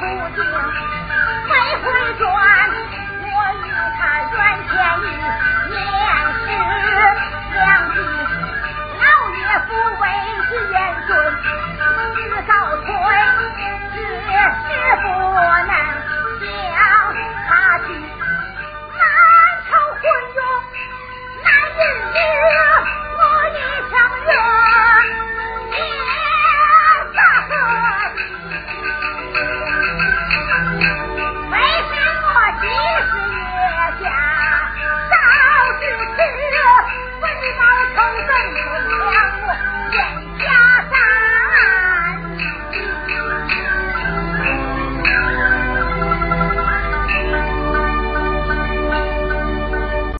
如今每回转，我与他远天里，面是相离，老岳父为之言尽，自告退，只是不能将他地满朝昏庸，难以定。